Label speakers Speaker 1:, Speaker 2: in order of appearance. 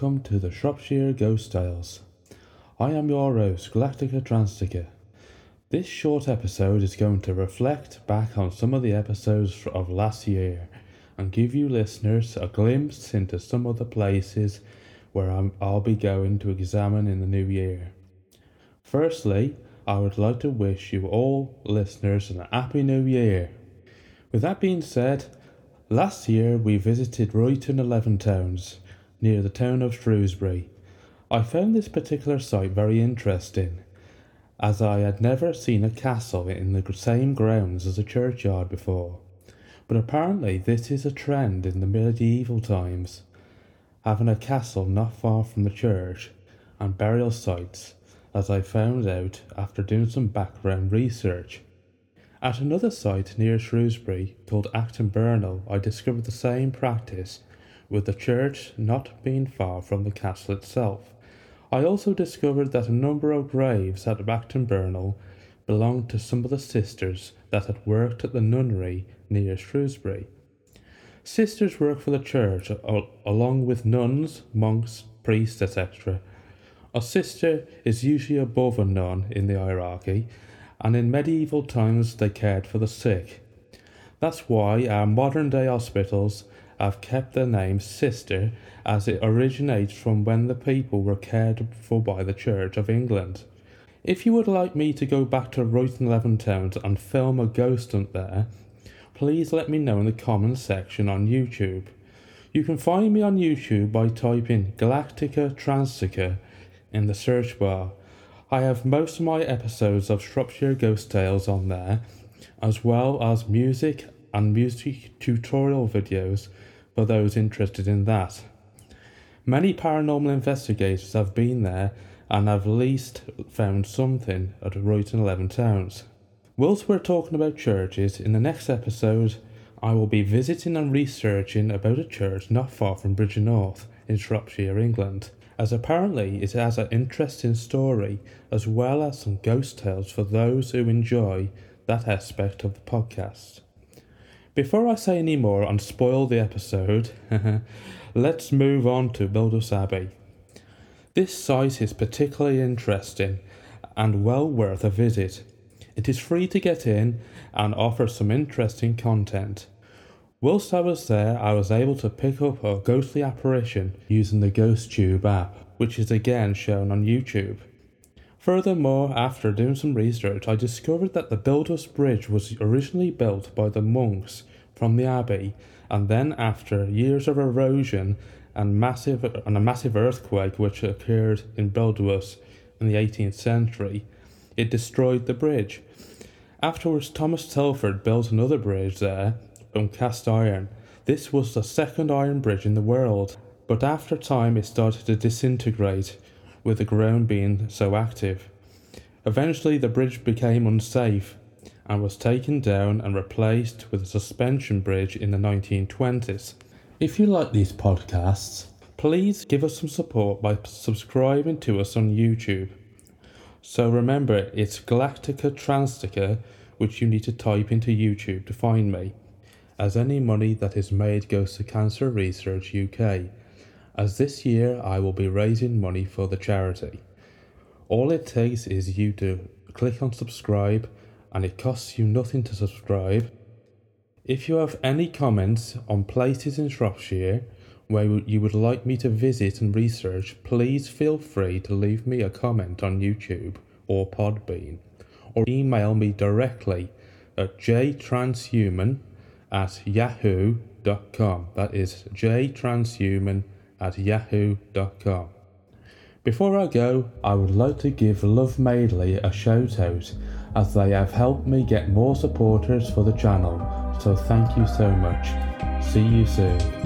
Speaker 1: Welcome to the Shropshire Ghost Tales. I am your host, Galactica Transtica. This short episode is going to reflect back on some of the episodes of last year and give you listeners a glimpse into some of the places where i will be going to examine in the new year. Firstly, I would like to wish you all listeners a happy new year. With that being said, last year we visited Ruyton Eleven Towns near the town of Shrewsbury. I found this particular site very interesting as I had never seen a castle in the same grounds as a churchyard before. But apparently, this is a trend in the medieval times, having a castle not far from the church and burial sites, as I found out after doing some background research. At another site near Shrewsbury called Acton Burnell, I discovered the same practice, with the church not being far from the castle itself. I also discovered that a number of graves at Acton Burnell belonged to some of the sisters that had worked at the nunnery near Shrewsbury. Sisters work for the church along with nuns, monks, priests, etc. A sister is usually above a nun in the hierarchy and in medieval times they cared for the sick. That's why our modern day hospitals have kept the name Sister as it originates from when the people were cared for by the Church of England. If you would like me to go back to Ruyton Eleven Towns and film a ghost hunt there, please let me know in the comments section on YouTube. You can find me on YouTube by typing Galactica Transtica in the search bar I have most of my episodes of Shropshire Ghost Tales on there, as well as music and music tutorial videos for those interested in that. Many paranormal investigators have been there and have at least found something at Ruyton Eleven Towns. Whilst we're talking about churches, in the next episode, I will be visiting and researching about a church not far from Bridgnorth in Shropshire, England as apparently it has an interesting story as well as some ghost tales for those who enjoy that aspect of the podcast. Before I say any more and spoil the episode, let's move on to Buildwas Abbey. This site is particularly interesting and well worth a visit. It is free to get in and offers some interesting content. Whilst I was there, I was able to pick up a ghostly apparition using the GhostTube app, which is again shown on YouTube. Furthermore, after doing some research, I discovered that the Buildwas Bridge was originally built by the monks from the abbey, and then after years of erosion and massive and a massive earthquake which occurred in Buildwas in the 18th century, it destroyed the bridge. Afterwards, Thomas Telford built another bridge there from cast iron. This was the second iron bridge in the world, but after time it started to disintegrate, with the ground being so active. Eventually, the bridge became unsafe and was taken down and replaced with a suspension bridge in the 1920s. If you like these podcasts, please give us some support by subscribing to us on YouTube. So remember, it's Galactica Transtica, which you need to type into YouTube to find me as any money that is made goes to Cancer Research UK, as this year I will be raising money for the charity. All it takes is you to click on subscribe, and it costs you nothing to subscribe. If you have any comments on places in Shropshire where you would like me to visit and research, please feel free to leave me a comment on YouTube or Podbean, or email me directly at jtranshuman at yahoo.com. That is jtranshuman at yahoo.com. Before I go, I would like to give Love Madeley a shout out as they have helped me get more supporters for the channel, so thank you so much. See you soon.